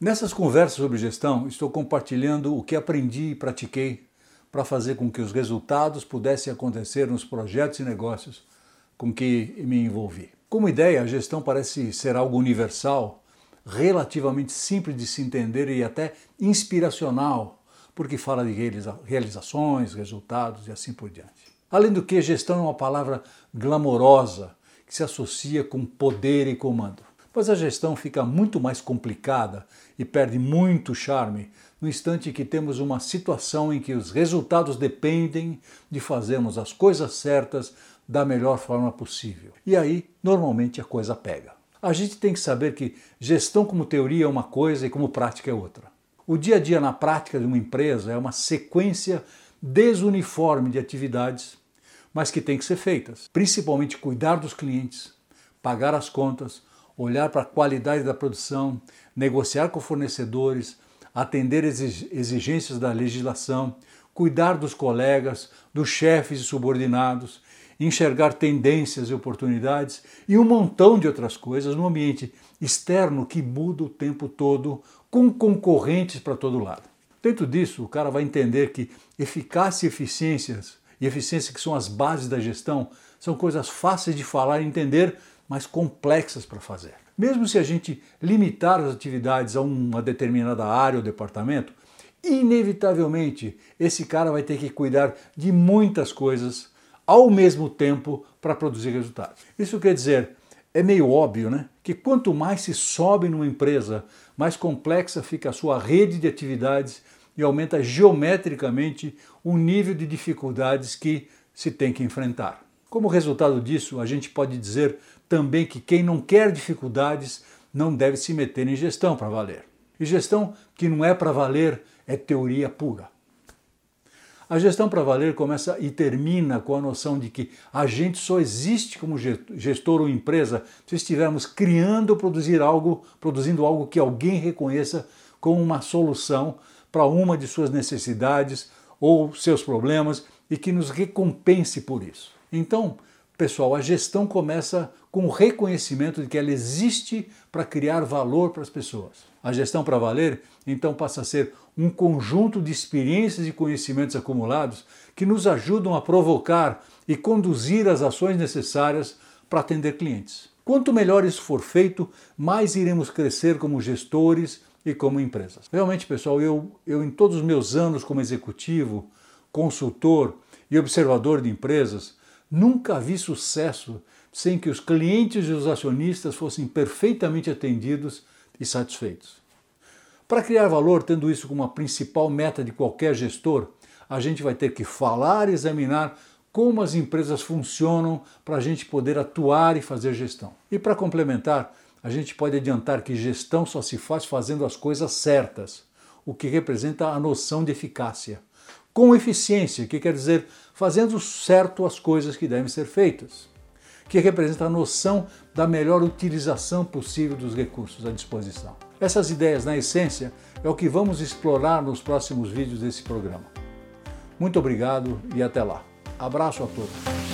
Nessas conversas sobre gestão, estou compartilhando o que aprendi e pratiquei para fazer com que os resultados pudessem acontecer nos projetos e negócios com que me envolvi. Como ideia, a gestão parece ser algo universal, relativamente simples de se entender e até inspiracional, porque fala de realizações, resultados e assim por diante. Além do que, gestão é uma palavra glamourosa que se associa com poder e comando. Mas a gestão fica muito mais complicada e perde muito charme no instante que temos uma situação em que os resultados dependem de fazermos as coisas certas da melhor forma possível. E aí, normalmente, a coisa pega. A gente tem que saber que gestão como teoria é uma coisa e como prática é outra. O dia a dia na prática de uma empresa é uma sequência desuniforme de atividades mas que têm que ser feitas. Principalmente cuidar dos clientes, pagar as contas, olhar para a qualidade da produção, negociar com fornecedores, atender exigências da legislação, cuidar dos colegas, dos chefes e subordinados, enxergar tendências e oportunidades e um montão de outras coisas no ambiente externo que muda o tempo todo, com concorrentes para todo lado. Dentro disso, o cara vai entender que eficácia e eficiências e eficiência, que são as bases da gestão, são coisas fáceis de falar e entender, mas complexas para fazer. Mesmo se a gente limitar as atividades a uma determinada área ou departamento, inevitavelmente esse cara vai ter que cuidar de muitas coisas ao mesmo tempo para produzir resultados. Isso quer dizer, é meio óbvio, né? Que quanto mais se sobe numa empresa, mais complexa fica a sua rede de atividades e aumenta geometricamente o nível de dificuldades que se tem que enfrentar. Como resultado disso, a gente pode dizer também que quem não quer dificuldades não deve se meter em gestão para valer. E gestão que não é para valer é teoria pura. A gestão para valer começa e termina com a noção de que a gente só existe como gestor ou empresa se estivermos criando ou produzir algo, produzindo algo que alguém reconheça como uma solução para uma de suas necessidades ou seus problemas e que nos recompense por isso. Então, pessoal, a gestão começa com o reconhecimento de que ela existe para criar valor para as pessoas. A gestão para valer, então, passa a ser um conjunto de experiências e conhecimentos acumulados que nos ajudam a provocar e conduzir as ações necessárias para atender clientes. Quanto melhor isso for feito, mais iremos crescer como gestores e como empresas. Realmente, pessoal, eu, eu em todos os meus anos como executivo, consultor e observador de empresas, nunca vi sucesso sem que os clientes e os acionistas fossem perfeitamente atendidos e satisfeitos. Para criar valor, tendo isso como a principal meta de qualquer gestor, a gente vai ter que falar e examinar como as empresas funcionam para a gente poder atuar e fazer gestão. E para complementar, a gente pode adiantar que gestão só se faz fazendo as coisas certas, o que representa a noção de eficácia. Com eficiência, que quer dizer fazendo certo as coisas que devem ser feitas, que representa a noção da melhor utilização possível dos recursos à disposição. Essas ideias, na essência, é o que vamos explorar nos próximos vídeos desse programa. Muito obrigado e até lá. Abraço a todos.